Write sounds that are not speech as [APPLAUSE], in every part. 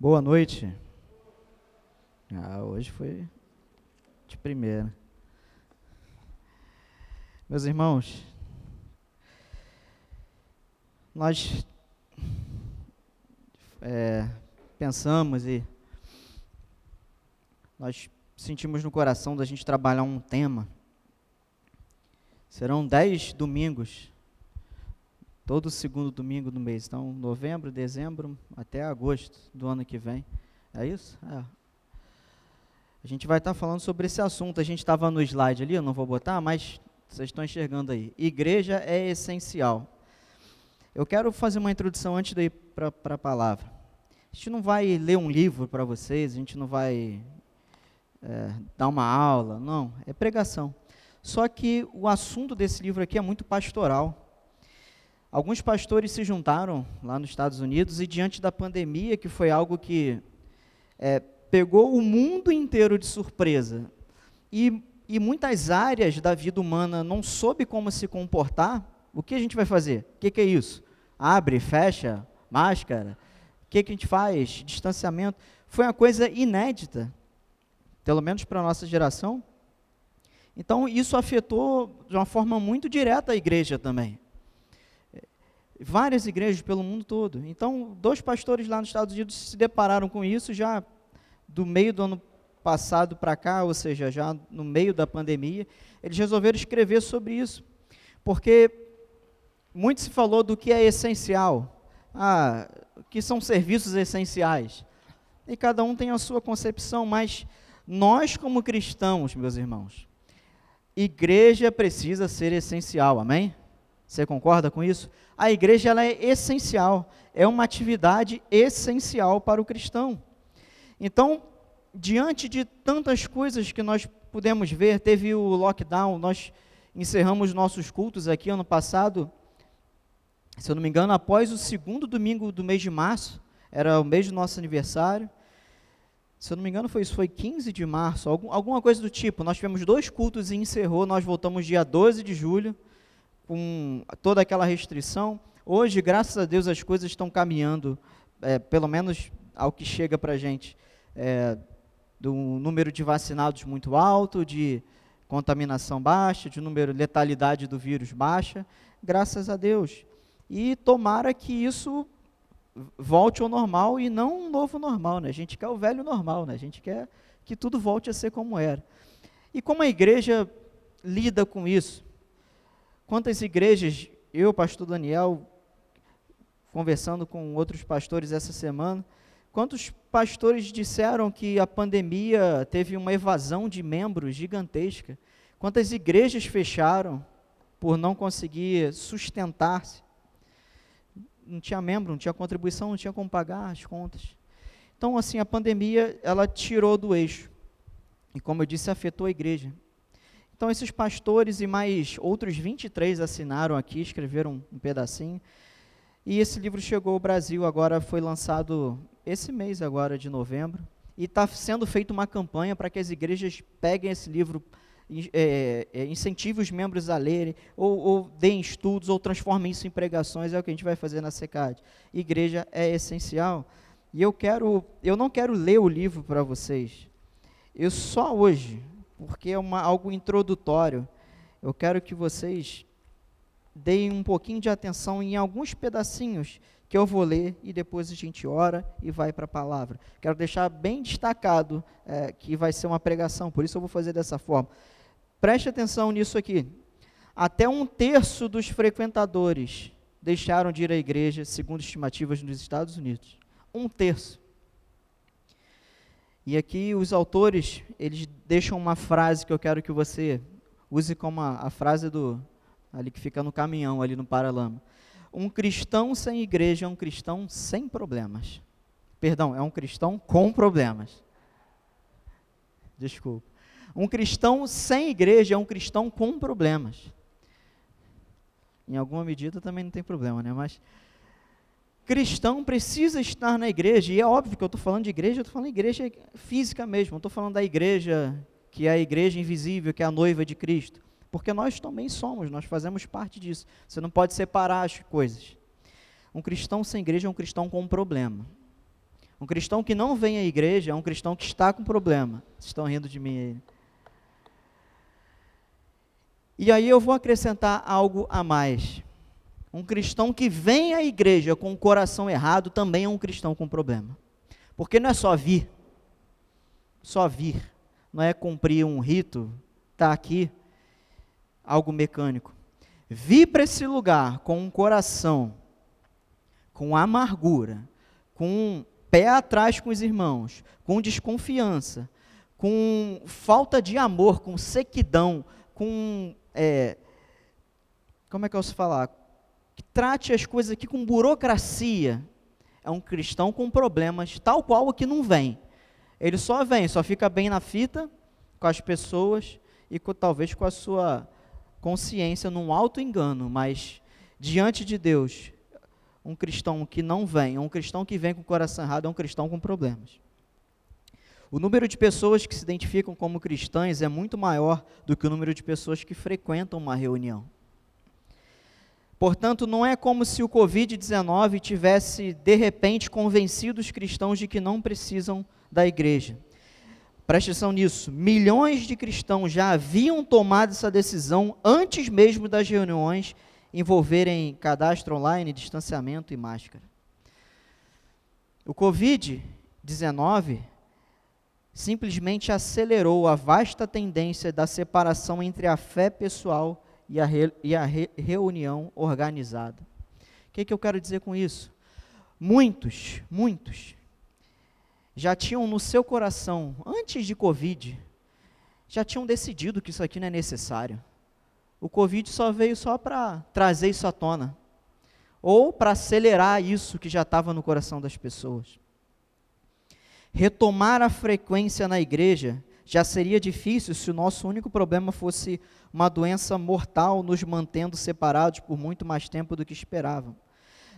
Boa noite. Ah, hoje foi de primeira. Meus irmãos, nós é, pensamos e nós sentimos no coração da gente trabalhar um tema. Serão dez domingos todo segundo domingo do mês. Então, novembro, dezembro, até agosto do ano que vem. É isso? É. A gente vai estar tá falando sobre esse assunto. A gente estava no slide ali, eu não vou botar, mas vocês estão enxergando aí. Igreja é essencial. Eu quero fazer uma introdução antes de ir para a palavra. A gente não vai ler um livro para vocês, a gente não vai é, dar uma aula, não, é pregação. Só que o assunto desse livro aqui é muito pastoral. Alguns pastores se juntaram lá nos Estados Unidos e, diante da pandemia, que foi algo que é, pegou o mundo inteiro de surpresa, e, e muitas áreas da vida humana não soube como se comportar, o que a gente vai fazer? O que, que é isso? Abre, fecha, máscara. O que, que a gente faz? Distanciamento. Foi uma coisa inédita, pelo menos para a nossa geração. Então, isso afetou de uma forma muito direta a igreja também várias igrejas pelo mundo todo. Então, dois pastores lá nos Estados Unidos se depararam com isso já do meio do ano passado para cá, ou seja, já no meio da pandemia, eles resolveram escrever sobre isso. Porque muito se falou do que é essencial, ah, que são serviços essenciais. E cada um tem a sua concepção, mas nós como cristãos, meus irmãos, igreja precisa ser essencial, amém? Você concorda com isso? A igreja ela é essencial, é uma atividade essencial para o cristão. Então, diante de tantas coisas que nós pudemos ver, teve o lockdown, nós encerramos nossos cultos aqui ano passado, se eu não me engano, após o segundo domingo do mês de março, era o mês do nosso aniversário. Se eu não me engano, foi isso, foi 15 de março, algum, alguma coisa do tipo. Nós tivemos dois cultos e encerrou, nós voltamos dia 12 de julho com toda aquela restrição. Hoje, graças a Deus, as coisas estão caminhando, é, pelo menos ao que chega para a gente, é, do número de vacinados muito alto, de contaminação baixa, de número letalidade do vírus baixa, graças a Deus. E tomara que isso volte ao normal e não um novo normal, né? A gente quer o velho normal, né? A gente quer que tudo volte a ser como era. E como a igreja lida com isso? Quantas igrejas, eu, pastor Daniel, conversando com outros pastores essa semana, quantos pastores disseram que a pandemia teve uma evasão de membros gigantesca? Quantas igrejas fecharam por não conseguir sustentar-se? Não tinha membro, não tinha contribuição, não tinha como pagar as contas. Então, assim, a pandemia, ela tirou do eixo. E como eu disse, afetou a igreja. Então, esses pastores e mais outros 23 assinaram aqui, escreveram um pedacinho. E esse livro chegou ao Brasil, agora foi lançado esse mês agora de novembro. E está sendo feita uma campanha para que as igrejas peguem esse livro, é, é, os membros a lerem, ou, ou deem estudos, ou transformem isso em pregações, é o que a gente vai fazer na SECAD. Igreja é essencial. E eu quero, eu não quero ler o livro para vocês. Eu só hoje, porque é uma, algo introdutório. Eu quero que vocês deem um pouquinho de atenção em alguns pedacinhos que eu vou ler e depois a gente ora e vai para a palavra. Quero deixar bem destacado é, que vai ser uma pregação, por isso eu vou fazer dessa forma. Preste atenção nisso aqui. Até um terço dos frequentadores deixaram de ir à igreja, segundo estimativas nos Estados Unidos. Um terço. E aqui os autores, eles deixam uma frase que eu quero que você use como a, a frase do ali que fica no caminhão ali no paralama. Um cristão sem igreja é um cristão sem problemas. Perdão, é um cristão com problemas. desculpa. Um cristão sem igreja é um cristão com problemas. Em alguma medida também não tem problema, né? Mas cristão precisa estar na igreja, e é óbvio que eu estou falando de igreja, eu estou falando de igreja física mesmo, não estou falando da igreja que é a igreja invisível, que é a noiva de Cristo, porque nós também somos, nós fazemos parte disso. Você não pode separar as coisas. Um cristão sem igreja é um cristão com um problema. Um cristão que não vem à igreja é um cristão que está com problema. Vocês estão rindo de mim aí. E aí eu vou acrescentar algo a mais. Um cristão que vem à igreja com o coração errado também é um cristão com problema. Porque não é só vir, só vir, não é cumprir um rito, tá aqui, algo mecânico. Vir para esse lugar com um coração, com amargura, com um pé atrás com os irmãos, com desconfiança, com falta de amor, com sequidão, com é, como é que eu posso falar? Que trate as coisas aqui com burocracia. É um cristão com problemas, tal qual o que não vem. Ele só vem, só fica bem na fita com as pessoas e com, talvez com a sua consciência num alto engano, mas diante de Deus, um cristão que não vem, um cristão que vem com o coração errado é um cristão com problemas. O número de pessoas que se identificam como cristãs é muito maior do que o número de pessoas que frequentam uma reunião. Portanto, não é como se o Covid-19 tivesse, de repente, convencido os cristãos de que não precisam da igreja. Preste atenção nisso. Milhões de cristãos já haviam tomado essa decisão antes mesmo das reuniões envolverem cadastro online, distanciamento e máscara. O Covid-19 simplesmente acelerou a vasta tendência da separação entre a fé pessoal e a, re, e a re, reunião organizada. O que, que eu quero dizer com isso? Muitos, muitos, já tinham no seu coração, antes de Covid, já tinham decidido que isso aqui não é necessário. O Covid só veio só para trazer isso à tona, ou para acelerar isso que já estava no coração das pessoas. Retomar a frequência na igreja já seria difícil se o nosso único problema fosse uma doença mortal nos mantendo separados por muito mais tempo do que esperavam.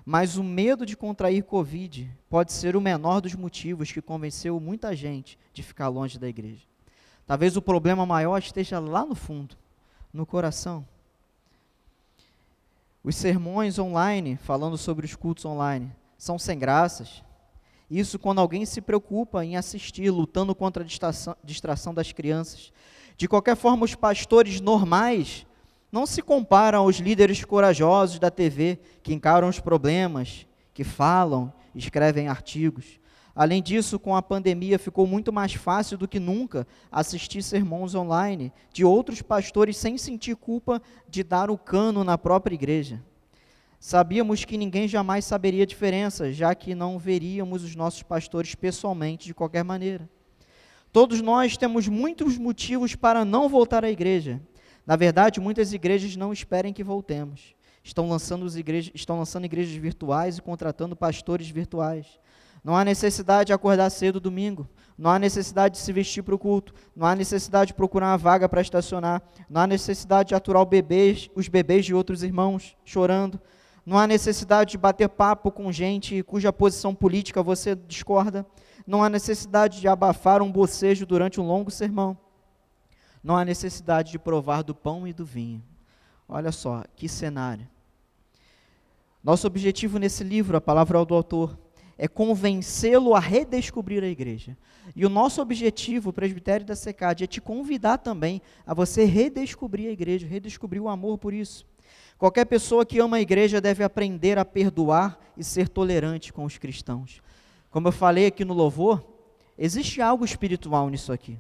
Mas o medo de contrair Covid pode ser o menor dos motivos que convenceu muita gente de ficar longe da igreja. Talvez o problema maior esteja lá no fundo, no coração. Os sermões online, falando sobre os cultos online, são sem graças, isso quando alguém se preocupa em assistir, lutando contra a distração, das crianças. De qualquer forma, os pastores normais não se comparam aos líderes corajosos da TV, que encaram os problemas, que falam, escrevem artigos. Além disso, com a pandemia, ficou muito mais fácil do que nunca assistir sermões online de outros pastores sem sentir culpa de dar o cano na própria igreja. Sabíamos que ninguém jamais saberia a diferença, já que não veríamos os nossos pastores pessoalmente de qualquer maneira. Todos nós temos muitos motivos para não voltar à igreja. Na verdade, muitas igrejas não esperem que voltemos. Estão lançando, igrejas, estão lançando igrejas virtuais e contratando pastores virtuais. Não há necessidade de acordar cedo domingo. Não há necessidade de se vestir para o culto. Não há necessidade de procurar uma vaga para estacionar. Não há necessidade de aturar bebês, os bebês de outros irmãos chorando. Não há necessidade de bater papo com gente cuja posição política você discorda. Não há necessidade de abafar um bocejo durante um longo sermão. Não há necessidade de provar do pão e do vinho. Olha só, que cenário. Nosso objetivo nesse livro, a palavra do autor, é convencê-lo a redescobrir a igreja. E o nosso objetivo, o presbitério da SECAD, é te convidar também a você redescobrir a igreja, redescobrir o amor por isso. Qualquer pessoa que ama a igreja deve aprender a perdoar e ser tolerante com os cristãos. Como eu falei aqui no louvor, existe algo espiritual nisso aqui.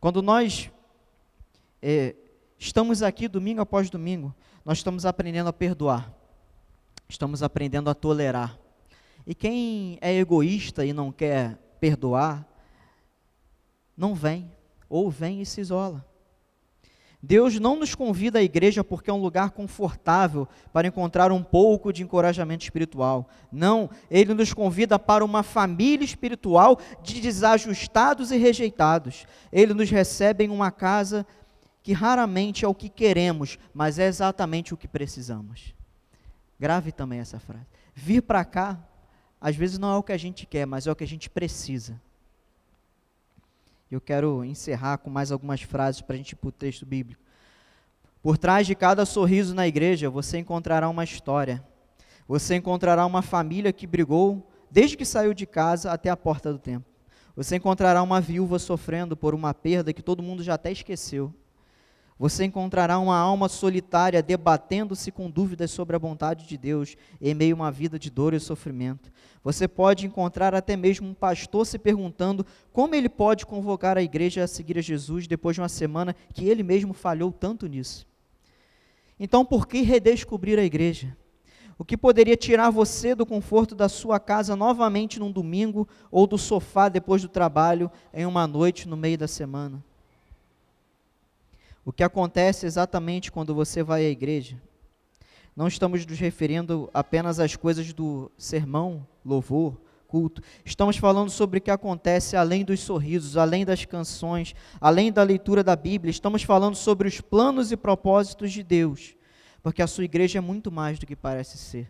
Quando nós é, estamos aqui domingo após domingo, nós estamos aprendendo a perdoar, estamos aprendendo a tolerar. E quem é egoísta e não quer perdoar, não vem, ou vem e se isola. Deus não nos convida à igreja porque é um lugar confortável para encontrar um pouco de encorajamento espiritual. Não, Ele nos convida para uma família espiritual de desajustados e rejeitados. Ele nos recebe em uma casa que raramente é o que queremos, mas é exatamente o que precisamos. Grave também essa frase. Vir para cá, às vezes não é o que a gente quer, mas é o que a gente precisa. Eu quero encerrar com mais algumas frases para a gente ir para o texto bíblico. Por trás de cada sorriso na igreja, você encontrará uma história. Você encontrará uma família que brigou desde que saiu de casa até a porta do templo. Você encontrará uma viúva sofrendo por uma perda que todo mundo já até esqueceu. Você encontrará uma alma solitária debatendo-se com dúvidas sobre a vontade de Deus em meio a uma vida de dor e sofrimento. Você pode encontrar até mesmo um pastor se perguntando como ele pode convocar a igreja a seguir a Jesus depois de uma semana que ele mesmo falhou tanto nisso. Então, por que redescobrir a igreja? O que poderia tirar você do conforto da sua casa novamente num domingo ou do sofá depois do trabalho em uma noite no meio da semana? O que acontece exatamente quando você vai à igreja? Não estamos nos referindo apenas às coisas do sermão, louvor, culto. Estamos falando sobre o que acontece além dos sorrisos, além das canções, além da leitura da Bíblia. Estamos falando sobre os planos e propósitos de Deus, porque a sua igreja é muito mais do que parece ser.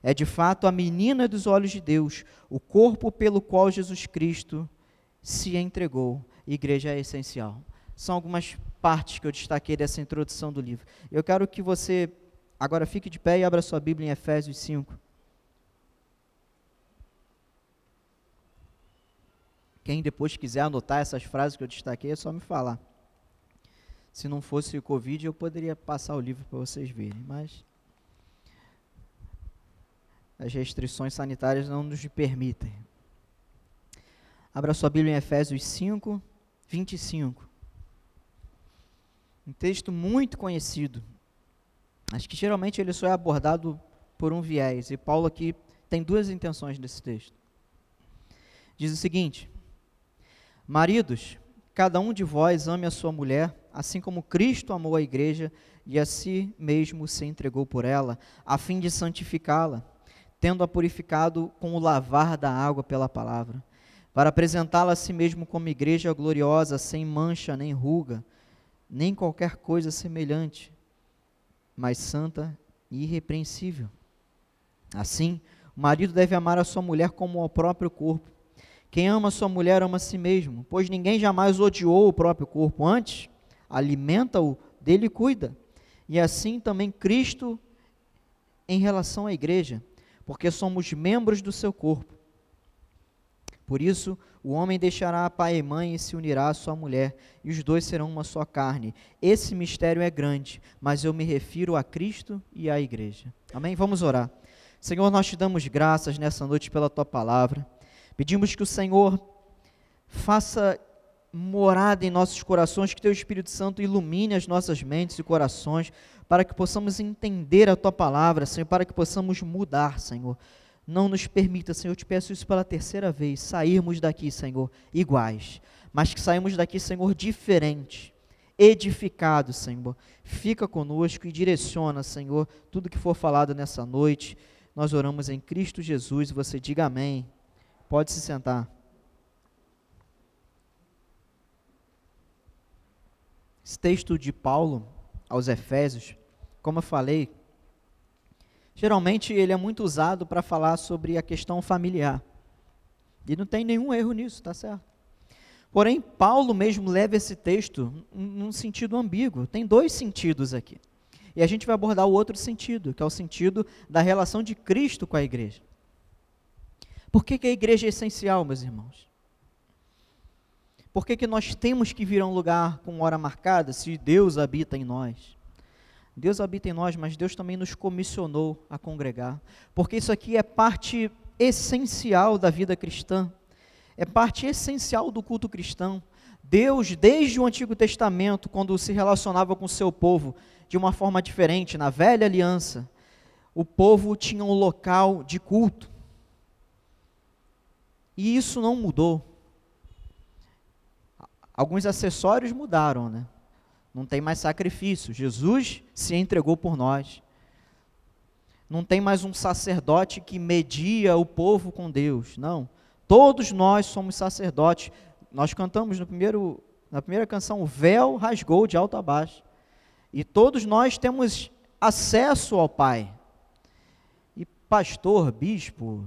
É de fato a menina dos olhos de Deus, o corpo pelo qual Jesus Cristo se entregou. Igreja é essencial. São algumas partes que eu destaquei dessa introdução do livro. Eu quero que você agora fique de pé e abra sua Bíblia em Efésios 5. Quem depois quiser anotar essas frases que eu destaquei, é só me falar. Se não fosse o Covid, eu poderia passar o livro para vocês verem, mas as restrições sanitárias não nos permitem. Abra sua Bíblia em Efésios 5, 25. Um texto muito conhecido. Acho que geralmente ele só é abordado por um viés. E Paulo aqui tem duas intenções nesse texto. Diz o seguinte: Maridos, cada um de vós ame a sua mulher, assim como Cristo amou a igreja e a si mesmo se entregou por ela, a fim de santificá-la, tendo-a purificado com o lavar da água pela palavra, para apresentá-la a si mesmo como igreja gloriosa, sem mancha nem ruga, nem qualquer coisa semelhante, mas santa e irrepreensível. Assim, o marido deve amar a sua mulher como ao próprio corpo. Quem ama a sua mulher ama a si mesmo, pois ninguém jamais odiou o próprio corpo, antes alimenta-o, dele cuida. E assim também Cristo em relação à igreja, porque somos membros do seu corpo. Por isso, o homem deixará pai e mãe e se unirá à sua mulher, e os dois serão uma só carne. Esse mistério é grande, mas eu me refiro a Cristo e à igreja. Amém? Vamos orar. Senhor, nós te damos graças nessa noite pela tua palavra. Pedimos que o Senhor faça morada em nossos corações, que teu Espírito Santo ilumine as nossas mentes e corações, para que possamos entender a tua palavra, Senhor, para que possamos mudar, Senhor não nos permita, Senhor, eu te peço isso pela terceira vez, sairmos daqui, Senhor, iguais, mas que saímos daqui, Senhor, diferente, edificados, Senhor. Fica conosco e direciona, Senhor, tudo que for falado nessa noite. Nós oramos em Cristo Jesus e você diga amém. Pode se sentar. Esse texto de Paulo aos Efésios, como eu falei, geralmente ele é muito usado para falar sobre a questão familiar. E não tem nenhum erro nisso, tá certo? Porém, Paulo mesmo leva esse texto num sentido ambíguo. Tem dois sentidos aqui. E a gente vai abordar o outro sentido, que é o sentido da relação de Cristo com a igreja. Por que, que a igreja é essencial, meus irmãos? Por que, que nós temos que vir a um lugar com hora marcada se Deus habita em nós? Deus habita em nós, mas Deus também nos comissionou a congregar, porque isso aqui é parte essencial da vida cristã, é parte essencial do culto cristão. Deus, desde o Antigo Testamento, quando se relacionava com o seu povo de uma forma diferente, na velha aliança, o povo tinha um local de culto. E isso não mudou. Alguns acessórios mudaram, né? Não tem mais sacrifício. Jesus se entregou por nós. Não tem mais um sacerdote que media o povo com Deus. Não. Todos nós somos sacerdotes. Nós cantamos no primeiro, na primeira canção, o véu rasgou de alto a baixo. E todos nós temos acesso ao Pai. E pastor, bispo,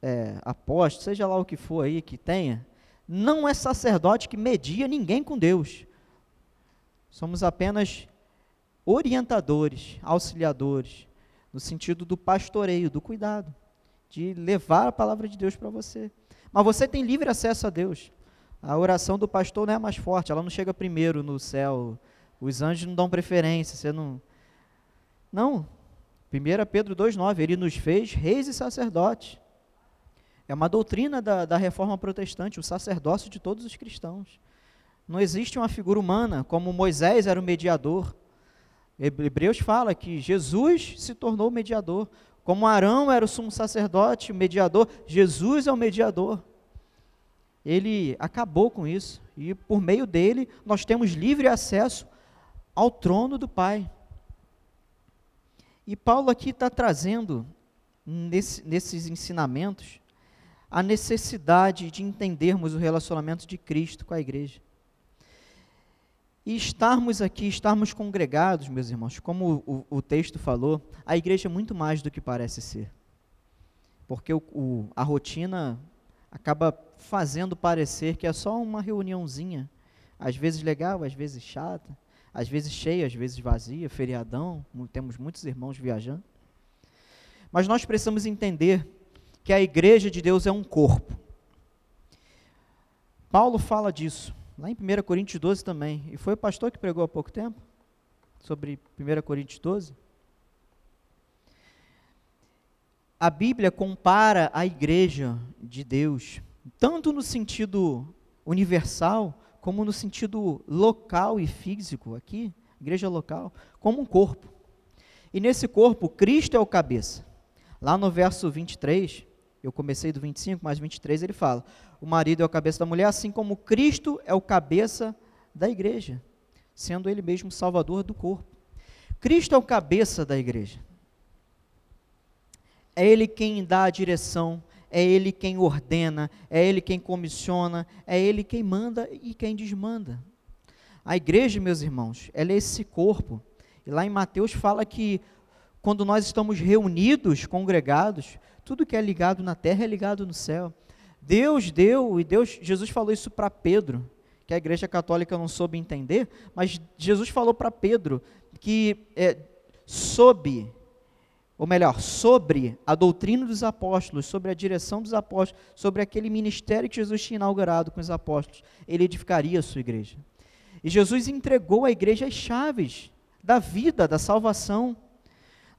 é, apóstolo, seja lá o que for aí que tenha, não é sacerdote que media ninguém com Deus. Somos apenas orientadores, auxiliadores, no sentido do pastoreio, do cuidado, de levar a palavra de Deus para você. Mas você tem livre acesso a Deus. A oração do pastor não é mais forte, ela não chega primeiro no céu. Os anjos não dão preferência, você não. Não. 1 Pedro 2,9, ele nos fez reis e sacerdotes. É uma doutrina da, da reforma protestante, o sacerdócio de todos os cristãos. Não existe uma figura humana, como Moisés era o mediador. Hebreus fala que Jesus se tornou mediador. Como Arão era o sumo sacerdote, o mediador, Jesus é o mediador. Ele acabou com isso. E por meio dele, nós temos livre acesso ao trono do Pai. E Paulo aqui está trazendo, nesse, nesses ensinamentos, a necessidade de entendermos o relacionamento de Cristo com a igreja. E estarmos aqui, estarmos congregados, meus irmãos, como o, o texto falou, a igreja é muito mais do que parece ser. Porque o, o, a rotina acaba fazendo parecer que é só uma reuniãozinha, às vezes legal, às vezes chata, às vezes cheia, às vezes vazia, feriadão, temos muitos irmãos viajando. Mas nós precisamos entender que a igreja de Deus é um corpo. Paulo fala disso, lá em 1 Coríntios 12 também. E foi o pastor que pregou há pouco tempo, sobre 1 Coríntios 12. A Bíblia compara a igreja de Deus, tanto no sentido universal, como no sentido local e físico aqui, igreja local, como um corpo. E nesse corpo, Cristo é o cabeça. Lá no verso 23, eu comecei do 25, mas 23 ele fala: o marido é o cabeça da mulher, assim como Cristo é o cabeça da igreja, sendo ele mesmo salvador do corpo. Cristo é o cabeça da igreja. É ele quem dá a direção, é ele quem ordena, é ele quem comissiona, é ele quem manda e quem desmanda. A igreja, meus irmãos, ela é esse corpo. E lá em Mateus fala que quando nós estamos reunidos, congregados, tudo que é ligado na terra é ligado no céu. Deus deu, e Deus, Jesus falou isso para Pedro, que a igreja católica não soube entender, mas Jesus falou para Pedro que é, sob, ou melhor, sobre a doutrina dos apóstolos, sobre a direção dos apóstolos, sobre aquele ministério que Jesus tinha inaugurado com os apóstolos, ele edificaria a sua igreja. E Jesus entregou à igreja as chaves da vida, da salvação.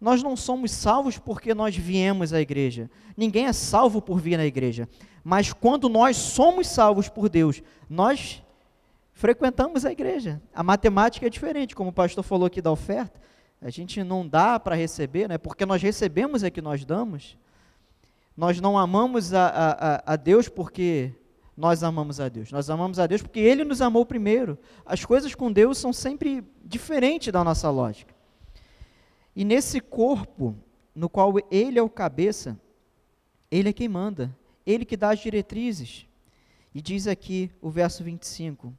Nós não somos salvos porque nós viemos à igreja. Ninguém é salvo por vir na igreja. Mas quando nós somos salvos por Deus, nós frequentamos a igreja. A matemática é diferente, como o pastor falou aqui da oferta. A gente não dá para receber, né? porque nós recebemos é que nós damos. Nós não amamos a, a, a Deus porque nós amamos a Deus. Nós amamos a Deus porque Ele nos amou primeiro. As coisas com Deus são sempre diferentes da nossa lógica. E nesse corpo, no qual ele é o cabeça, ele é quem manda, ele que dá as diretrizes. E diz aqui o verso 25,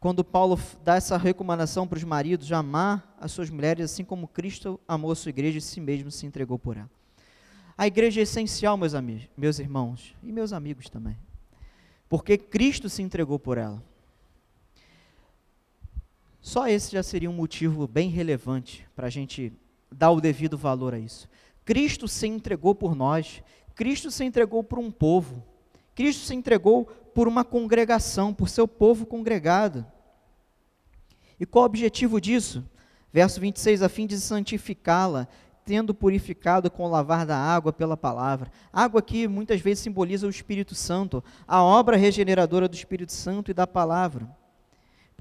quando Paulo dá essa recomendação para os maridos de amar as suas mulheres, assim como Cristo amou a sua igreja e si mesmo se entregou por ela. A igreja é essencial, meus amigos, meus irmãos e meus amigos também, porque Cristo se entregou por ela. Só esse já seria um motivo bem relevante para a gente dar o devido valor a isso. Cristo se entregou por nós, Cristo se entregou por um povo, Cristo se entregou por uma congregação, por seu povo congregado. E qual o objetivo disso? Verso 26, a fim de santificá-la, tendo purificado com o lavar da água pela palavra. Água aqui muitas vezes simboliza o Espírito Santo, a obra regeneradora do Espírito Santo e da palavra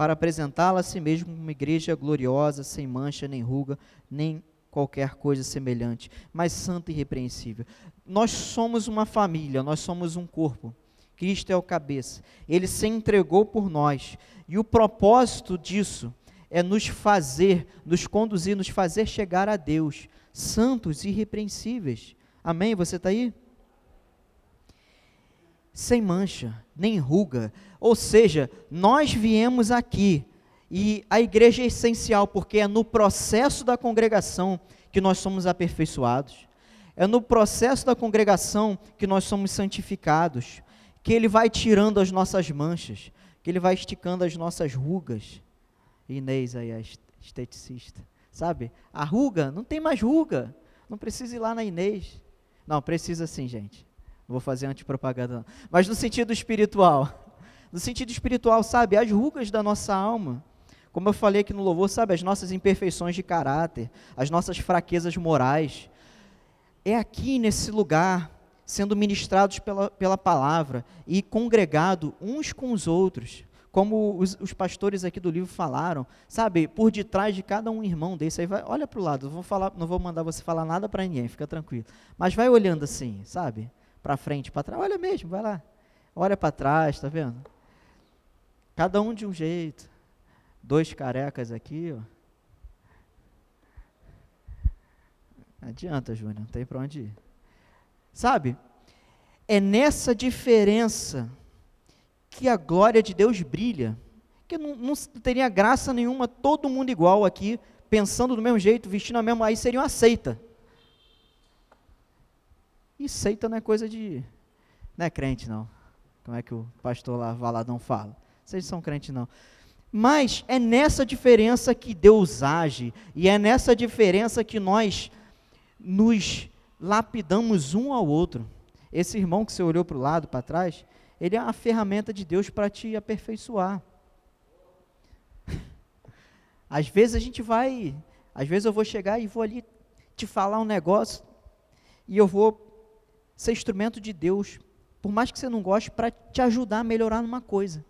para apresentá-la a si mesmo como uma igreja gloriosa, sem mancha, nem ruga, nem qualquer coisa semelhante, mas santa e irrepreensível. Nós somos uma família, nós somos um corpo Cristo é o cabeça. Ele se entregou por nós. E o propósito disso é nos fazer, nos conduzir, nos fazer chegar a Deus, santos e irrepreensíveis. Amém? Você está aí? Sem mancha, nem ruga. Ou seja, nós viemos aqui e a igreja é essencial porque é no processo da congregação que nós somos aperfeiçoados. É no processo da congregação que nós somos santificados, que Ele vai tirando as nossas manchas, que Ele vai esticando as nossas rugas. Inês aí, a esteticista, sabe? A ruga, não tem mais ruga, não precisa ir lá na Inês. Não, precisa sim, gente. Vou fazer antipropaganda, não. Mas no sentido espiritual. [LAUGHS] No sentido espiritual, sabe? As rugas da nossa alma. Como eu falei aqui no louvor, sabe? As nossas imperfeições de caráter, as nossas fraquezas morais, é aqui nesse lugar, sendo ministrados pela, pela palavra e congregado uns com os outros, como os, os, pastores aqui do livro falaram, sabe, por detrás de cada um irmão desse, aí vai, olha para o lado, vou, falar, não vou mandar você falar nada para ninguém, fica tranquilo, mas vai olhando assim, sabe, para frente, para trás, olha mesmo, vai lá, olha para trás, tá vendo? Cada um de um jeito, dois carecas aqui, ó, adianta, Júnior, não tem para onde ir. Sabe? É nessa diferença que a glória de Deus brilha. Que não, não teria graça nenhuma todo mundo igual aqui, pensando do mesmo jeito, vestindo a mesma, aí seria uma seita. E seita não é coisa de. Não é crente, não. Como é que o pastor lá, Valadão fala? Vocês são crentes, não. Mas é nessa diferença que Deus age, e é nessa diferença que nós nos lapidamos um ao outro. Esse irmão que você olhou para o lado, para trás, ele é uma ferramenta de Deus para te aperfeiçoar. [LAUGHS] Às vezes a gente vai, às vezes eu vou chegar e vou ali te falar um negócio e eu vou ser instrumento de Deus, por mais que você não goste, para te ajudar a melhorar numa coisa.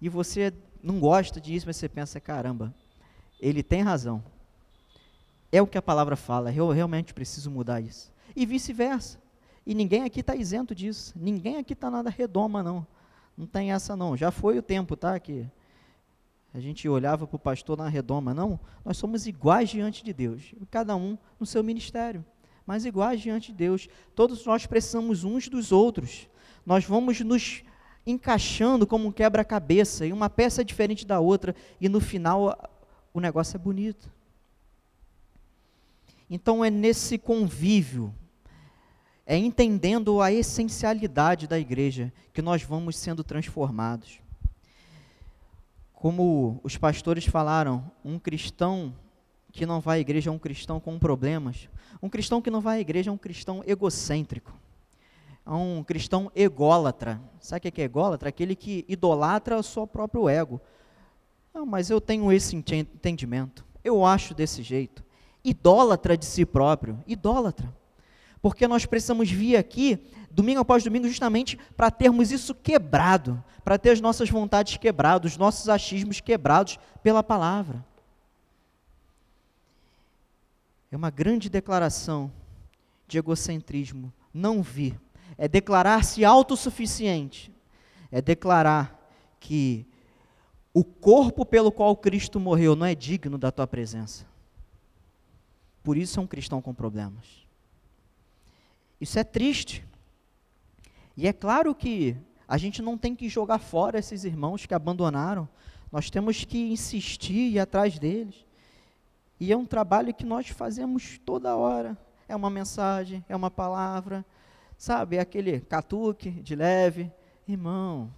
E você não gosta disso, mas você pensa, caramba, ele tem razão. É o que a palavra fala, eu realmente preciso mudar isso. E vice-versa. E ninguém aqui está isento disso. Ninguém aqui está nada redoma, não. Não tem essa, não. Já foi o tempo, tá? Que a gente olhava para o pastor na redoma. Não, nós somos iguais diante de Deus. Cada um no seu ministério. Mas iguais diante de Deus. Todos nós precisamos uns dos outros. Nós vamos nos encaixando como um quebra-cabeça. E uma peça é diferente da outra. E no final, o negócio é bonito. Então é nesse convívio, é entendendo a essencialidade da igreja que nós vamos sendo transformados. Como os pastores falaram, um cristão que não vai à igreja é um cristão com problemas. Um cristão que não vai à igreja é um cristão egocêntrico. É um cristão ególatra. Sabe o que é ególatra? Aquele que idolatra o seu próprio ego. Não, mas eu tenho esse entendimento. Eu acho desse jeito idólatra de si próprio, idólatra. Porque nós precisamos vir aqui, domingo após domingo, justamente para termos isso quebrado, para ter as nossas vontades quebradas, os nossos achismos quebrados pela palavra. É uma grande declaração de egocentrismo, não vir. É declarar-se autossuficiente. É declarar que o corpo pelo qual Cristo morreu não é digno da tua presença. Por isso é um cristão com problemas. Isso é triste. E é claro que a gente não tem que jogar fora esses irmãos que abandonaram. Nós temos que insistir e ir atrás deles. E é um trabalho que nós fazemos toda hora. É uma mensagem, é uma palavra, sabe? É aquele catuque de leve. Irmão,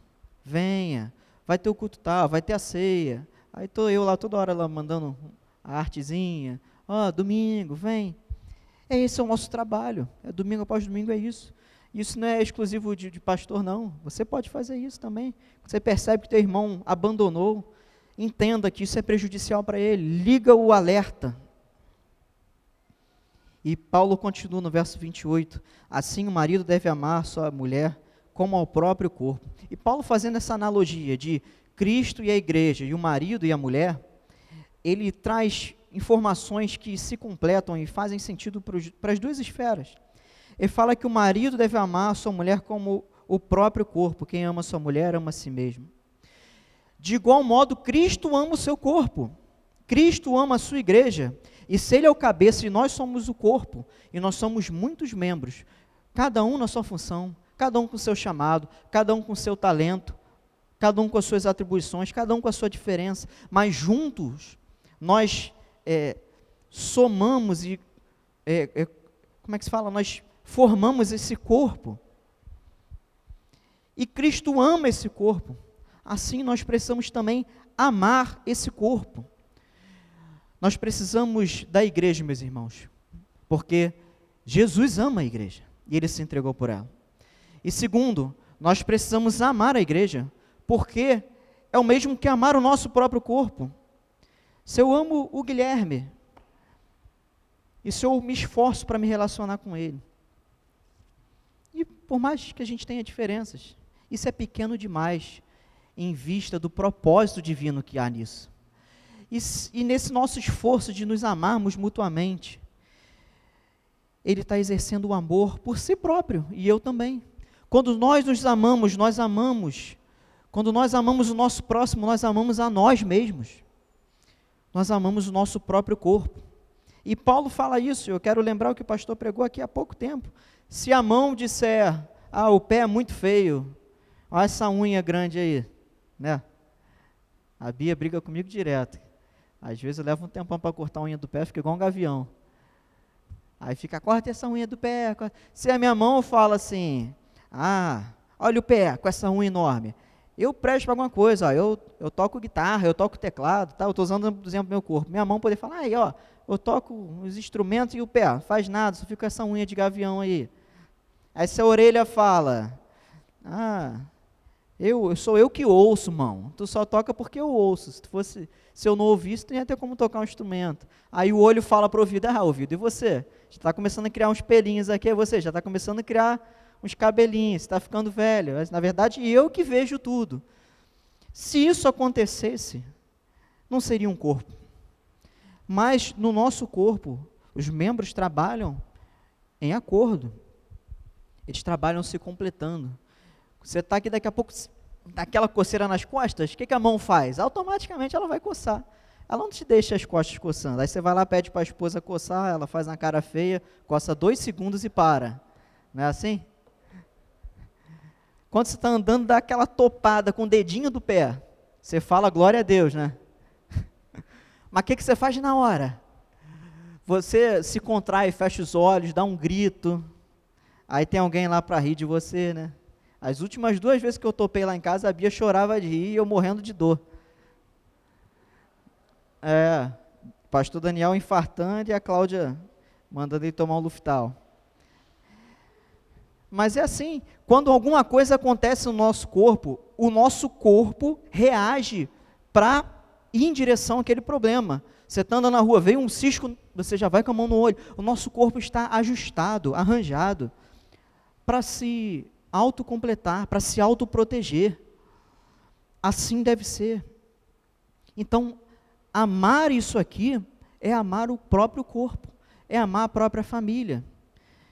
venha, vai ter o culto tal, vai ter a ceia. Aí estou eu lá toda hora lá mandando a artezinha, Ó, oh, domingo, vem. É esse é o nosso trabalho. É domingo após domingo é isso. Isso não é exclusivo de, de pastor, não. Você pode fazer isso também. Você percebe que teu irmão abandonou, entenda que isso é prejudicial para ele. Liga o alerta. E Paulo continua no verso 28. Assim o marido deve amar sua mulher como ao próprio corpo. E Paulo fazendo essa analogia de Cristo e a igreja, e o marido e a mulher, ele traz informações que se completam e fazem sentido para as duas esferas. Ele fala que o marido deve amar sua mulher como o próprio corpo. Quem ama sua mulher ama a si mesmo. De igual modo, Cristo ama o seu corpo. Cristo ama a sua igreja. E se ele é o cabeça e nós somos o corpo, e nós somos muitos membros, cada um na sua função, cada um com seu chamado, cada um com seu talento, cada um com as suas atribuições, cada um com a sua diferença, mas juntos nós é, somamos e, é, é, como é que se fala? Nós formamos esse corpo. E Cristo ama esse corpo. Assim nós precisamos também amar esse corpo. Nós precisamos da igreja, meus irmãos, porque Jesus ama a igreja e ele se entregou por ela. E segundo, nós precisamos amar a igreja, porque é o mesmo que amar o nosso próprio corpo. Se eu amo o Guilherme, e se eu me esforço para me relacionar com ele, e por mais que a gente tenha diferenças, isso é pequeno demais em vista do propósito divino que há nisso. E, e nesse nosso esforço de nos amarmos mutuamente, ele está exercendo o amor por si próprio e eu também. Quando nós nos amamos, nós amamos. Quando nós amamos o nosso próximo, nós amamos a nós mesmos. Nós amamos o nosso próprio corpo. E Paulo fala isso, eu quero lembrar o que o pastor pregou aqui há pouco tempo. Se a mão disser, ah, o pé é muito feio, olha essa unha grande aí, né? A Bia briga comigo direto. Às vezes eu levo um tempão para cortar a unha do pé, fica igual um gavião. Aí fica, corta essa unha do pé. Corta. Se a minha mão fala assim, ah, olha o pé com essa unha enorme. Eu presto para alguma coisa, ó, eu, eu toco guitarra, eu toco teclado, tá? eu estou usando, por exemplo, meu corpo. Minha mão poder falar, aí, ó, eu toco os instrumentos e o pé, faz nada, só fica essa unha de gavião aí. Aí se a orelha fala, ah, eu, sou eu que ouço, mão. Tu só toca porque eu ouço. Se, fosse, se eu não ouvisse, tu ia ter como tocar um instrumento. Aí o olho fala para o ouvido, ah, ouvido, e você? Já está começando a criar uns pelinhos aqui, é você, já está começando a criar uns cabelinhos, está ficando velho. Mas, na verdade, eu que vejo tudo. Se isso acontecesse, não seria um corpo. Mas no nosso corpo, os membros trabalham em acordo. Eles trabalham se completando. Você está aqui daqui a pouco, daquela coceira nas costas, o que, que a mão faz? Automaticamente ela vai coçar. Ela não te deixa as costas coçando. Aí você vai lá, pede para a esposa coçar, ela faz uma cara feia, coça dois segundos e para. Não é assim? Quando você está andando, dá aquela topada com o dedinho do pé. Você fala glória a Deus, né? [LAUGHS] Mas o que, que você faz na hora? Você se contrai, fecha os olhos, dá um grito. Aí tem alguém lá para rir de você, né? As últimas duas vezes que eu topei lá em casa, a Bia chorava de rir e eu morrendo de dor. É, pastor Daniel infartando e a Cláudia mandando ele tomar um Luftal. Mas é assim, quando alguma coisa acontece no nosso corpo, o nosso corpo reage para ir em direção àquele problema. Você está andando na rua, veio um cisco, você já vai com a mão no olho. O nosso corpo está ajustado, arranjado, para se autocompletar, para se autoproteger. Assim deve ser. Então, amar isso aqui é amar o próprio corpo, é amar a própria família.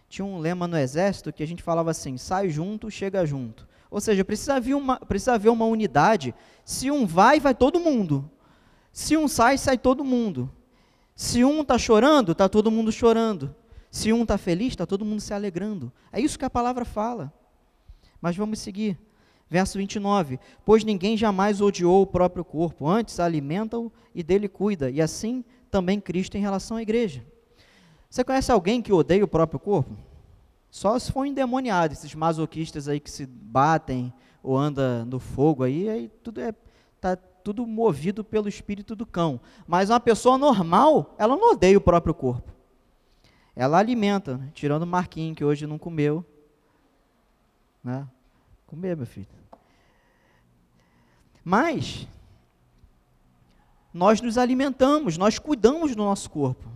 Tinha um lema no exército que a gente falava assim: sai junto, chega junto. Ou seja, precisa haver uma, precisa haver uma unidade. Se um vai, vai todo mundo. Se um sai, sai todo mundo. Se um está chorando, está todo mundo chorando. Se um está feliz, está todo mundo se alegrando. É isso que a palavra fala. Mas vamos seguir. Verso 29. Pois ninguém jamais odiou o próprio corpo, antes alimenta-o e dele cuida, e assim também Cristo em relação à igreja. Você conhece alguém que odeia o próprio corpo? Só se for endemoniado, esses masoquistas aí que se batem ou anda no fogo aí, aí tudo é tá tudo movido pelo espírito do cão. Mas uma pessoa normal, ela não odeia o próprio corpo. Ela alimenta, né? tirando o Marquinhos que hoje não comeu, né? Comer, meu filho. Mas, nós nos alimentamos, nós cuidamos do nosso corpo.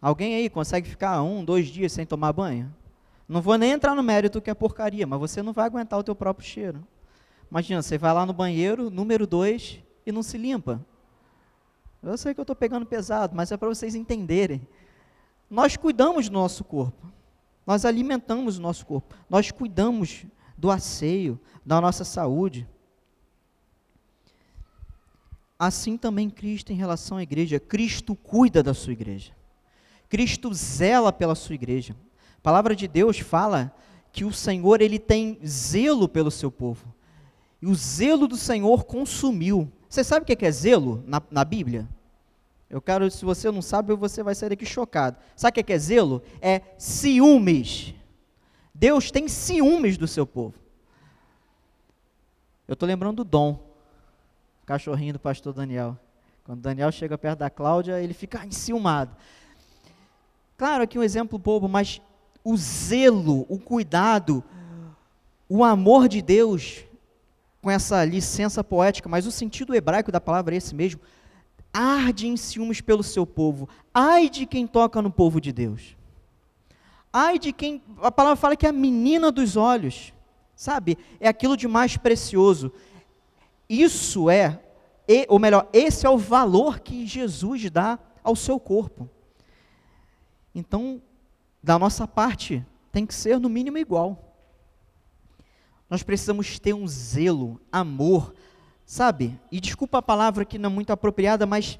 Alguém aí consegue ficar um, dois dias sem tomar banho? Não vou nem entrar no mérito que é porcaria, mas você não vai aguentar o teu próprio cheiro. Imagina, você vai lá no banheiro, número dois, e não se limpa. Eu sei que eu estou pegando pesado, mas é para vocês entenderem. Nós cuidamos do nosso corpo. Nós alimentamos o nosso corpo, nós cuidamos do asseio, da nossa saúde. Assim também Cristo em relação à igreja. Cristo cuida da sua igreja. Cristo zela pela sua igreja. A palavra de Deus fala que o Senhor ele tem zelo pelo seu povo. E o zelo do Senhor consumiu. Você sabe o que é, zelo na, na Bíblia? Eu quero, se você não sabe, você vai sair daqui chocado. Sabe o que é zelo? É ciúmes. Deus tem ciúmes do seu povo. Eu estou lembrando do Dom, cachorrinho do pastor Daniel. Quando Daniel chega perto da Cláudia, ele fica enciumado. Claro, aqui um exemplo bobo, mas o zelo, o cuidado, o amor de Deus, com essa licença poética, mas o sentido hebraico da palavra é esse mesmo, arde em ciúmes pelo seu povo. Ai de quem toca no povo de Deus. Ai de quem, a palavra fala que é a menina dos olhos, sabe? É aquilo de mais precioso. Isso é, ou melhor, esse é o valor que Jesus dá ao seu corpo. Então, da nossa parte, tem que ser no mínimo igual. Nós precisamos ter um zelo, amor, sabe? E desculpa a palavra que não é muito apropriada, mas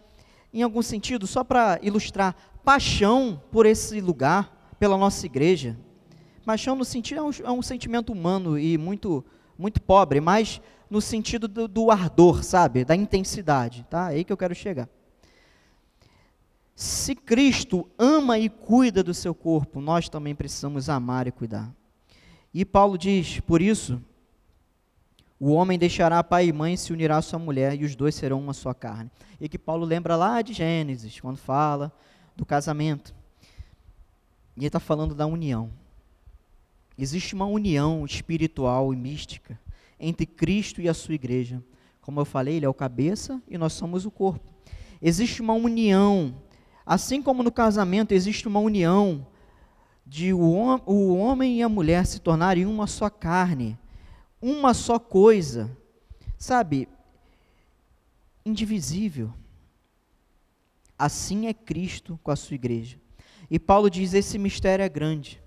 em algum sentido, só para ilustrar, paixão por esse lugar, pela nossa igreja. Paixão no sentido é um, é um sentimento humano e muito muito pobre, mas no sentido do, do ardor, sabe? Da intensidade, tá? É aí que eu quero chegar. Se Cristo ama e cuida do seu corpo, nós também precisamos amar e cuidar. E Paulo diz: por isso, o homem deixará pai e mãe e se unirá à sua mulher, e os dois serão uma só carne. E que Paulo lembra lá de Gênesis, quando fala do casamento. E ele está falando da união. Existe uma união espiritual e mística entre Cristo e a sua igreja. Como eu falei, ele é o cabeça e nós somos o corpo. Existe uma união Assim como no casamento existe uma união de o, o homem e a mulher se tornarem uma só carne, uma só coisa, sabe? Indivisível. Assim é Cristo com a sua igreja. E Paulo diz: esse mistério é grande,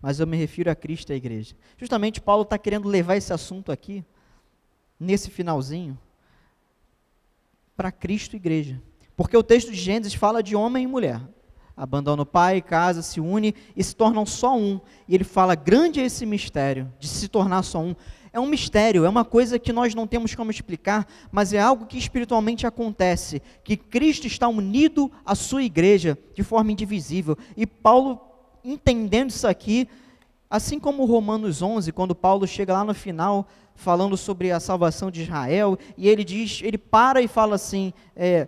mas eu me refiro a Cristo e a igreja. Justamente Paulo está querendo levar esse assunto aqui, nesse finalzinho, para Cristo e igreja. Porque o texto de Gênesis fala de homem e mulher. Abandona o pai, casa, se une e se tornam só um. E ele fala: grande é esse mistério de se tornar só um. É um mistério, é uma coisa que nós não temos como explicar, mas é algo que espiritualmente acontece, que Cristo está unido à sua igreja de forma indivisível. E Paulo, entendendo isso aqui, assim como Romanos 11, quando Paulo chega lá no final falando sobre a salvação de Israel, e ele diz, ele para e fala assim, é,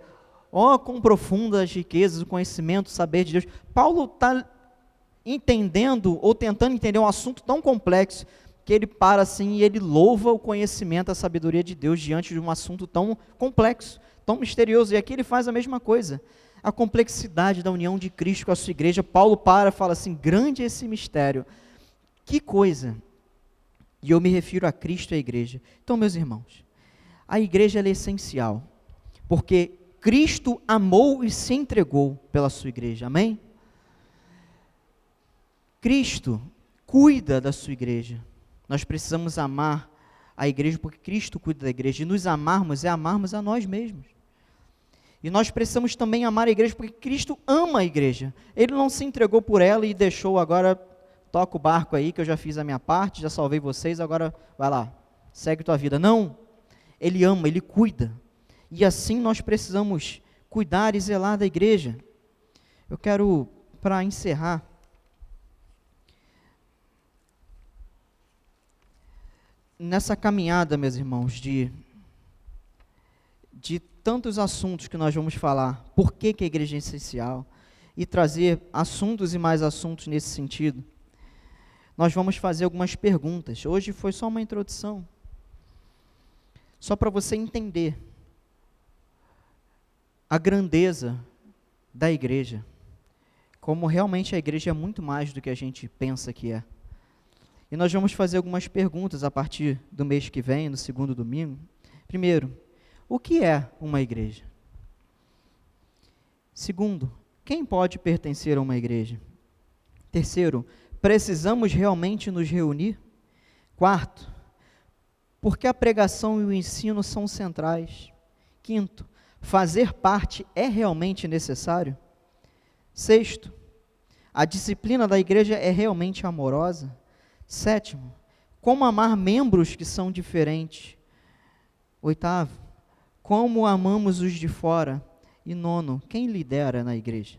Ó, com profundas riquezas, o conhecimento, o saber de Deus. Paulo está entendendo ou tentando entender um assunto tão complexo que ele para assim e ele louva o conhecimento, a sabedoria de Deus diante de um assunto tão complexo, tão misterioso. E aqui ele faz a mesma coisa. A complexidade da união de Cristo com a sua igreja. Paulo para e fala assim: grande esse mistério. Que coisa! E eu me refiro a Cristo e à igreja. Então, meus irmãos, a igreja é essencial, porque Cristo amou e se entregou pela sua igreja. Amém? Cristo cuida da sua igreja. Nós precisamos amar a igreja porque Cristo cuida da igreja. E nos amarmos é amarmos a nós mesmos. E nós precisamos também amar a igreja porque Cristo ama a igreja. Ele não se entregou por ela e deixou agora toca o barco aí que eu já fiz a minha parte, já salvei vocês, agora vai lá, segue tua vida. Não. Ele ama, ele cuida. E assim nós precisamos cuidar e zelar da igreja. Eu quero, para encerrar, nessa caminhada, meus irmãos, de, de tantos assuntos que nós vamos falar, por que, que a igreja é essencial, e trazer assuntos e mais assuntos nesse sentido, nós vamos fazer algumas perguntas. Hoje foi só uma introdução, só para você entender a grandeza da igreja. Como realmente a igreja é muito mais do que a gente pensa que é. E nós vamos fazer algumas perguntas a partir do mês que vem, no segundo domingo. Primeiro, o que é uma igreja? Segundo, quem pode pertencer a uma igreja? Terceiro, precisamos realmente nos reunir? Quarto, Porque a pregação e o ensino são centrais. Quinto, fazer parte é realmente necessário? Sexto, a disciplina da igreja é realmente amorosa? Sétimo, como amar membros que são diferentes? Oitavo, como amamos os de fora? E nono, quem lidera na igreja?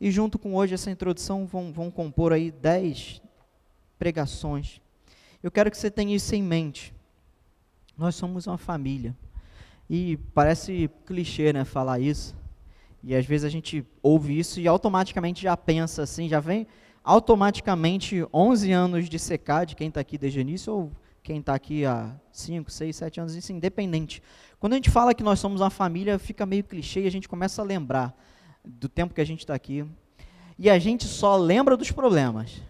E junto com hoje essa introdução vão, vão compor aí dez pregações. Eu quero que você tenha isso em mente. Nós somos uma família. E parece clichê, né, falar isso. E às vezes a gente ouve isso e automaticamente já pensa assim, já vem automaticamente 11 anos de secar de quem está aqui desde o início ou quem está aqui há 5, 6, 7 anos, isso independente. Quando a gente fala que nós somos uma família, fica meio clichê e a gente começa a lembrar do tempo que a gente está aqui. E a gente só lembra dos problemas.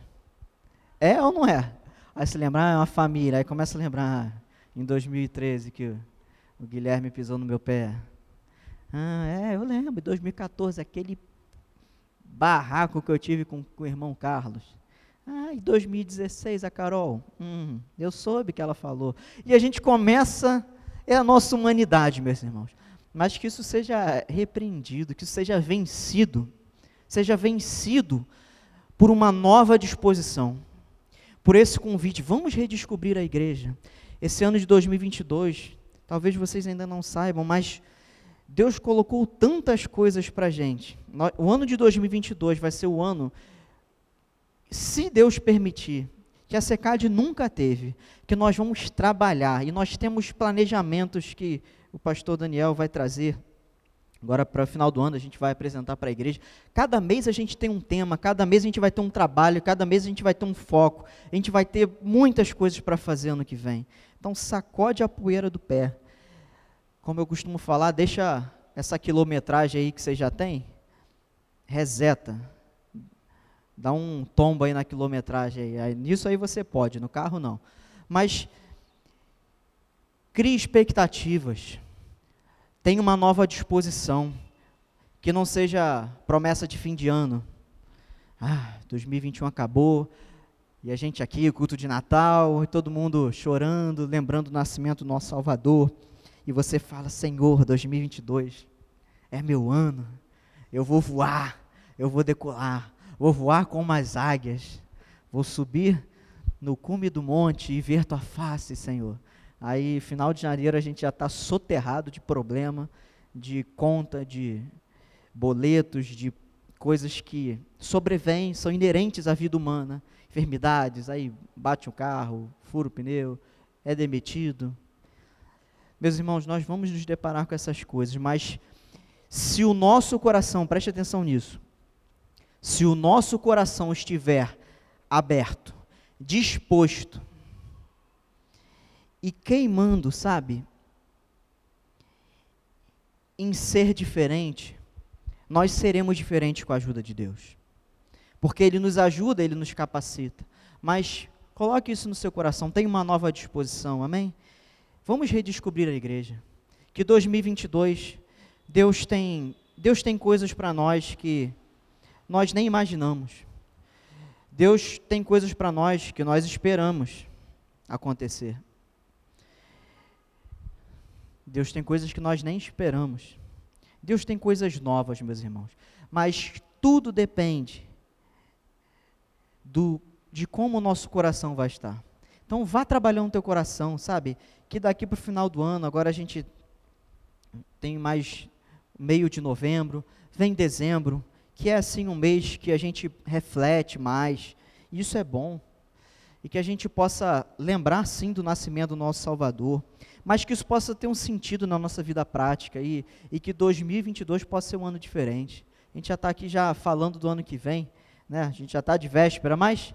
É ou não é? Aí se lembrar, ah, é uma família, aí começa a lembrar, ah, em 2013 que o Guilherme pisou no meu pé. Ah, é, eu lembro, em 2014, aquele barraco que eu tive com, com o irmão Carlos. Ah, em 2016, a Carol. Hum, eu soube que ela falou. E a gente começa, é a nossa humanidade, meus irmãos. Mas que isso seja repreendido, que isso seja vencido. Seja vencido por uma nova disposição. Por esse convite, vamos redescobrir a igreja. Esse ano de 2022 Talvez vocês ainda não saibam, mas Deus colocou tantas coisas para a gente. O ano de 2022 vai ser o ano, se Deus permitir, que a SECAD nunca teve, que nós vamos trabalhar e nós temos planejamentos que o pastor Daniel vai trazer. Agora, para o final do ano, a gente vai apresentar para a igreja. Cada mês a gente tem um tema, cada mês a gente vai ter um trabalho, cada mês a gente vai ter um foco, a gente vai ter muitas coisas para fazer ano que vem. Então, sacode a poeira do pé. Como eu costumo falar, deixa essa quilometragem aí que você já tem, reseta. Dá um tombo aí na quilometragem aí. aí. Nisso aí você pode, no carro não. Mas crie expectativas. Tenha uma nova disposição. Que não seja promessa de fim de ano. Ah, 2021 acabou, e a gente aqui, culto de Natal, todo mundo chorando, lembrando o nascimento do nosso Salvador, e você fala: Senhor, 2022 é meu ano, eu vou voar, eu vou decolar, vou voar como as águias, vou subir no cume do monte e ver tua face, Senhor. Aí, final de janeiro, a gente já está soterrado de problema, de conta, de boletos, de coisas que sobrevêm, são inerentes à vida humana enfermidades, aí bate o carro, fura o pneu, é demitido. Meus irmãos, nós vamos nos deparar com essas coisas, mas se o nosso coração, preste atenção nisso, se o nosso coração estiver aberto, disposto e queimando, sabe, em ser diferente, nós seremos diferentes com a ajuda de Deus porque Ele nos ajuda, Ele nos capacita. Mas coloque isso no seu coração, tenha uma nova disposição, amém? Vamos redescobrir a igreja. Que 2022, Deus tem, Deus tem coisas para nós que nós nem imaginamos. Deus tem coisas para nós que nós esperamos acontecer. Deus tem coisas que nós nem esperamos. Deus tem coisas novas, meus irmãos. Mas tudo depende do, de como o nosso coração vai estar. Então vá trabalhando o teu coração, sabe? Que daqui para o final do ano, agora a gente tem mais meio de novembro, vem dezembro, que é assim um mês que a gente reflete mais. Isso é bom. E que a gente possa lembrar sim do nascimento do nosso Salvador, mas que isso possa ter um sentido na nossa vida prática e, e que 2022 possa ser um ano diferente. A gente já está aqui já falando do ano que vem, né? A gente já está de véspera, mas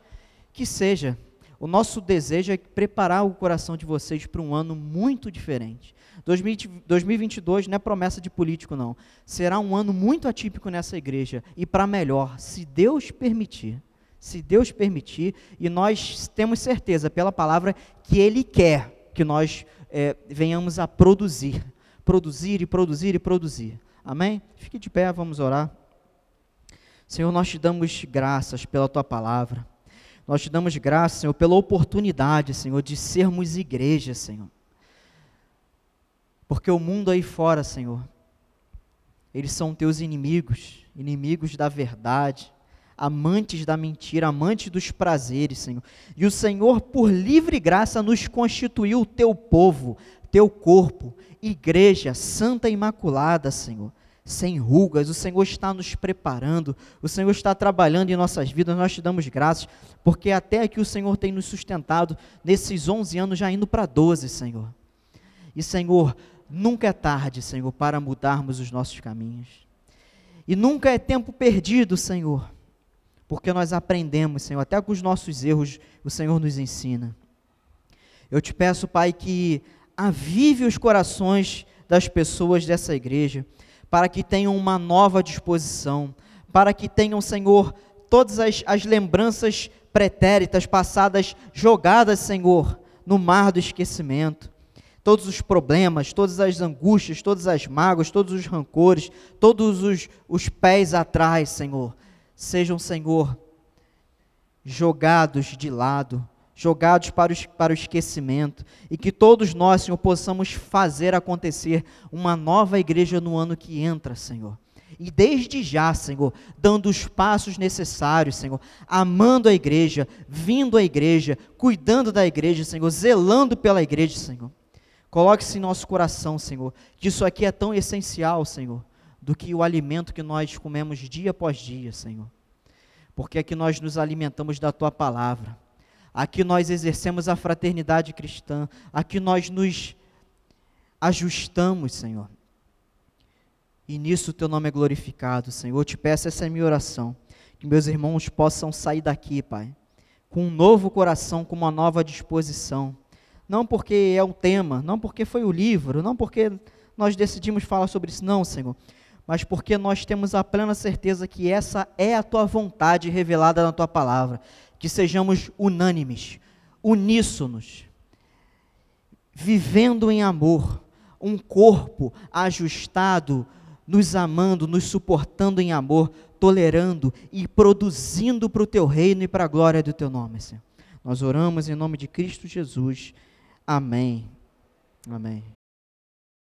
que seja. O nosso desejo é preparar o coração de vocês para um ano muito diferente. 2022 não é promessa de político, não. Será um ano muito atípico nessa igreja e para melhor, se Deus permitir. Se Deus permitir, e nós temos certeza pela palavra que Ele quer que nós é, venhamos a produzir. Produzir e produzir e produzir. Amém? Fique de pé, vamos orar. Senhor, nós te damos graças pela tua palavra. Nós te damos graça, Senhor, pela oportunidade, Senhor, de sermos igreja, Senhor. Porque o mundo aí fora, Senhor, eles são teus inimigos, inimigos da verdade, amantes da mentira, amantes dos prazeres, Senhor. E o Senhor, por livre graça, nos constituiu teu povo, teu corpo, igreja santa e imaculada, Senhor sem rugas, o Senhor está nos preparando, o Senhor está trabalhando em nossas vidas, nós te damos graças, porque até aqui o Senhor tem nos sustentado nesses 11 anos, já indo para 12, Senhor. E, Senhor, nunca é tarde, Senhor, para mudarmos os nossos caminhos. E nunca é tempo perdido, Senhor, porque nós aprendemos, Senhor, até com os nossos erros, o Senhor nos ensina. Eu te peço, Pai, que avive os corações das pessoas dessa igreja, para que tenham uma nova disposição, para que tenham, Senhor, todas as, as lembranças pretéritas, passadas, jogadas, Senhor, no mar do esquecimento. Todos os problemas, todas as angústias, todas as mágoas, todos os rancores, todos os, os pés atrás, Senhor, sejam, Senhor, jogados de lado, jogados para o, para o esquecimento, e que todos nós, Senhor, possamos fazer acontecer uma nova igreja no ano que entra, Senhor. E desde já, Senhor, dando os passos necessários, Senhor, amando a igreja, vindo à igreja, cuidando da igreja, Senhor, zelando pela igreja, Senhor. Coloque-se em nosso coração, Senhor, que isso aqui é tão essencial, Senhor, do que o alimento que nós comemos dia após dia, Senhor. Porque aqui nós nos alimentamos da tua palavra aqui nós exercemos a fraternidade cristã, aqui nós nos ajustamos, Senhor. E nisso o teu nome é glorificado, Senhor. Eu te peço essa é a minha oração, que meus irmãos possam sair daqui, Pai, com um novo coração, com uma nova disposição. Não porque é um tema, não porque foi o livro, não porque nós decidimos falar sobre isso, não, Senhor mas porque nós temos a plena certeza que essa é a tua vontade revelada na tua palavra que sejamos unânimes, uníssonos, vivendo em amor, um corpo ajustado, nos amando, nos suportando em amor, tolerando e produzindo para o teu reino e para a glória do teu nome, Senhor. Nós oramos em nome de Cristo Jesus. Amém. Amém.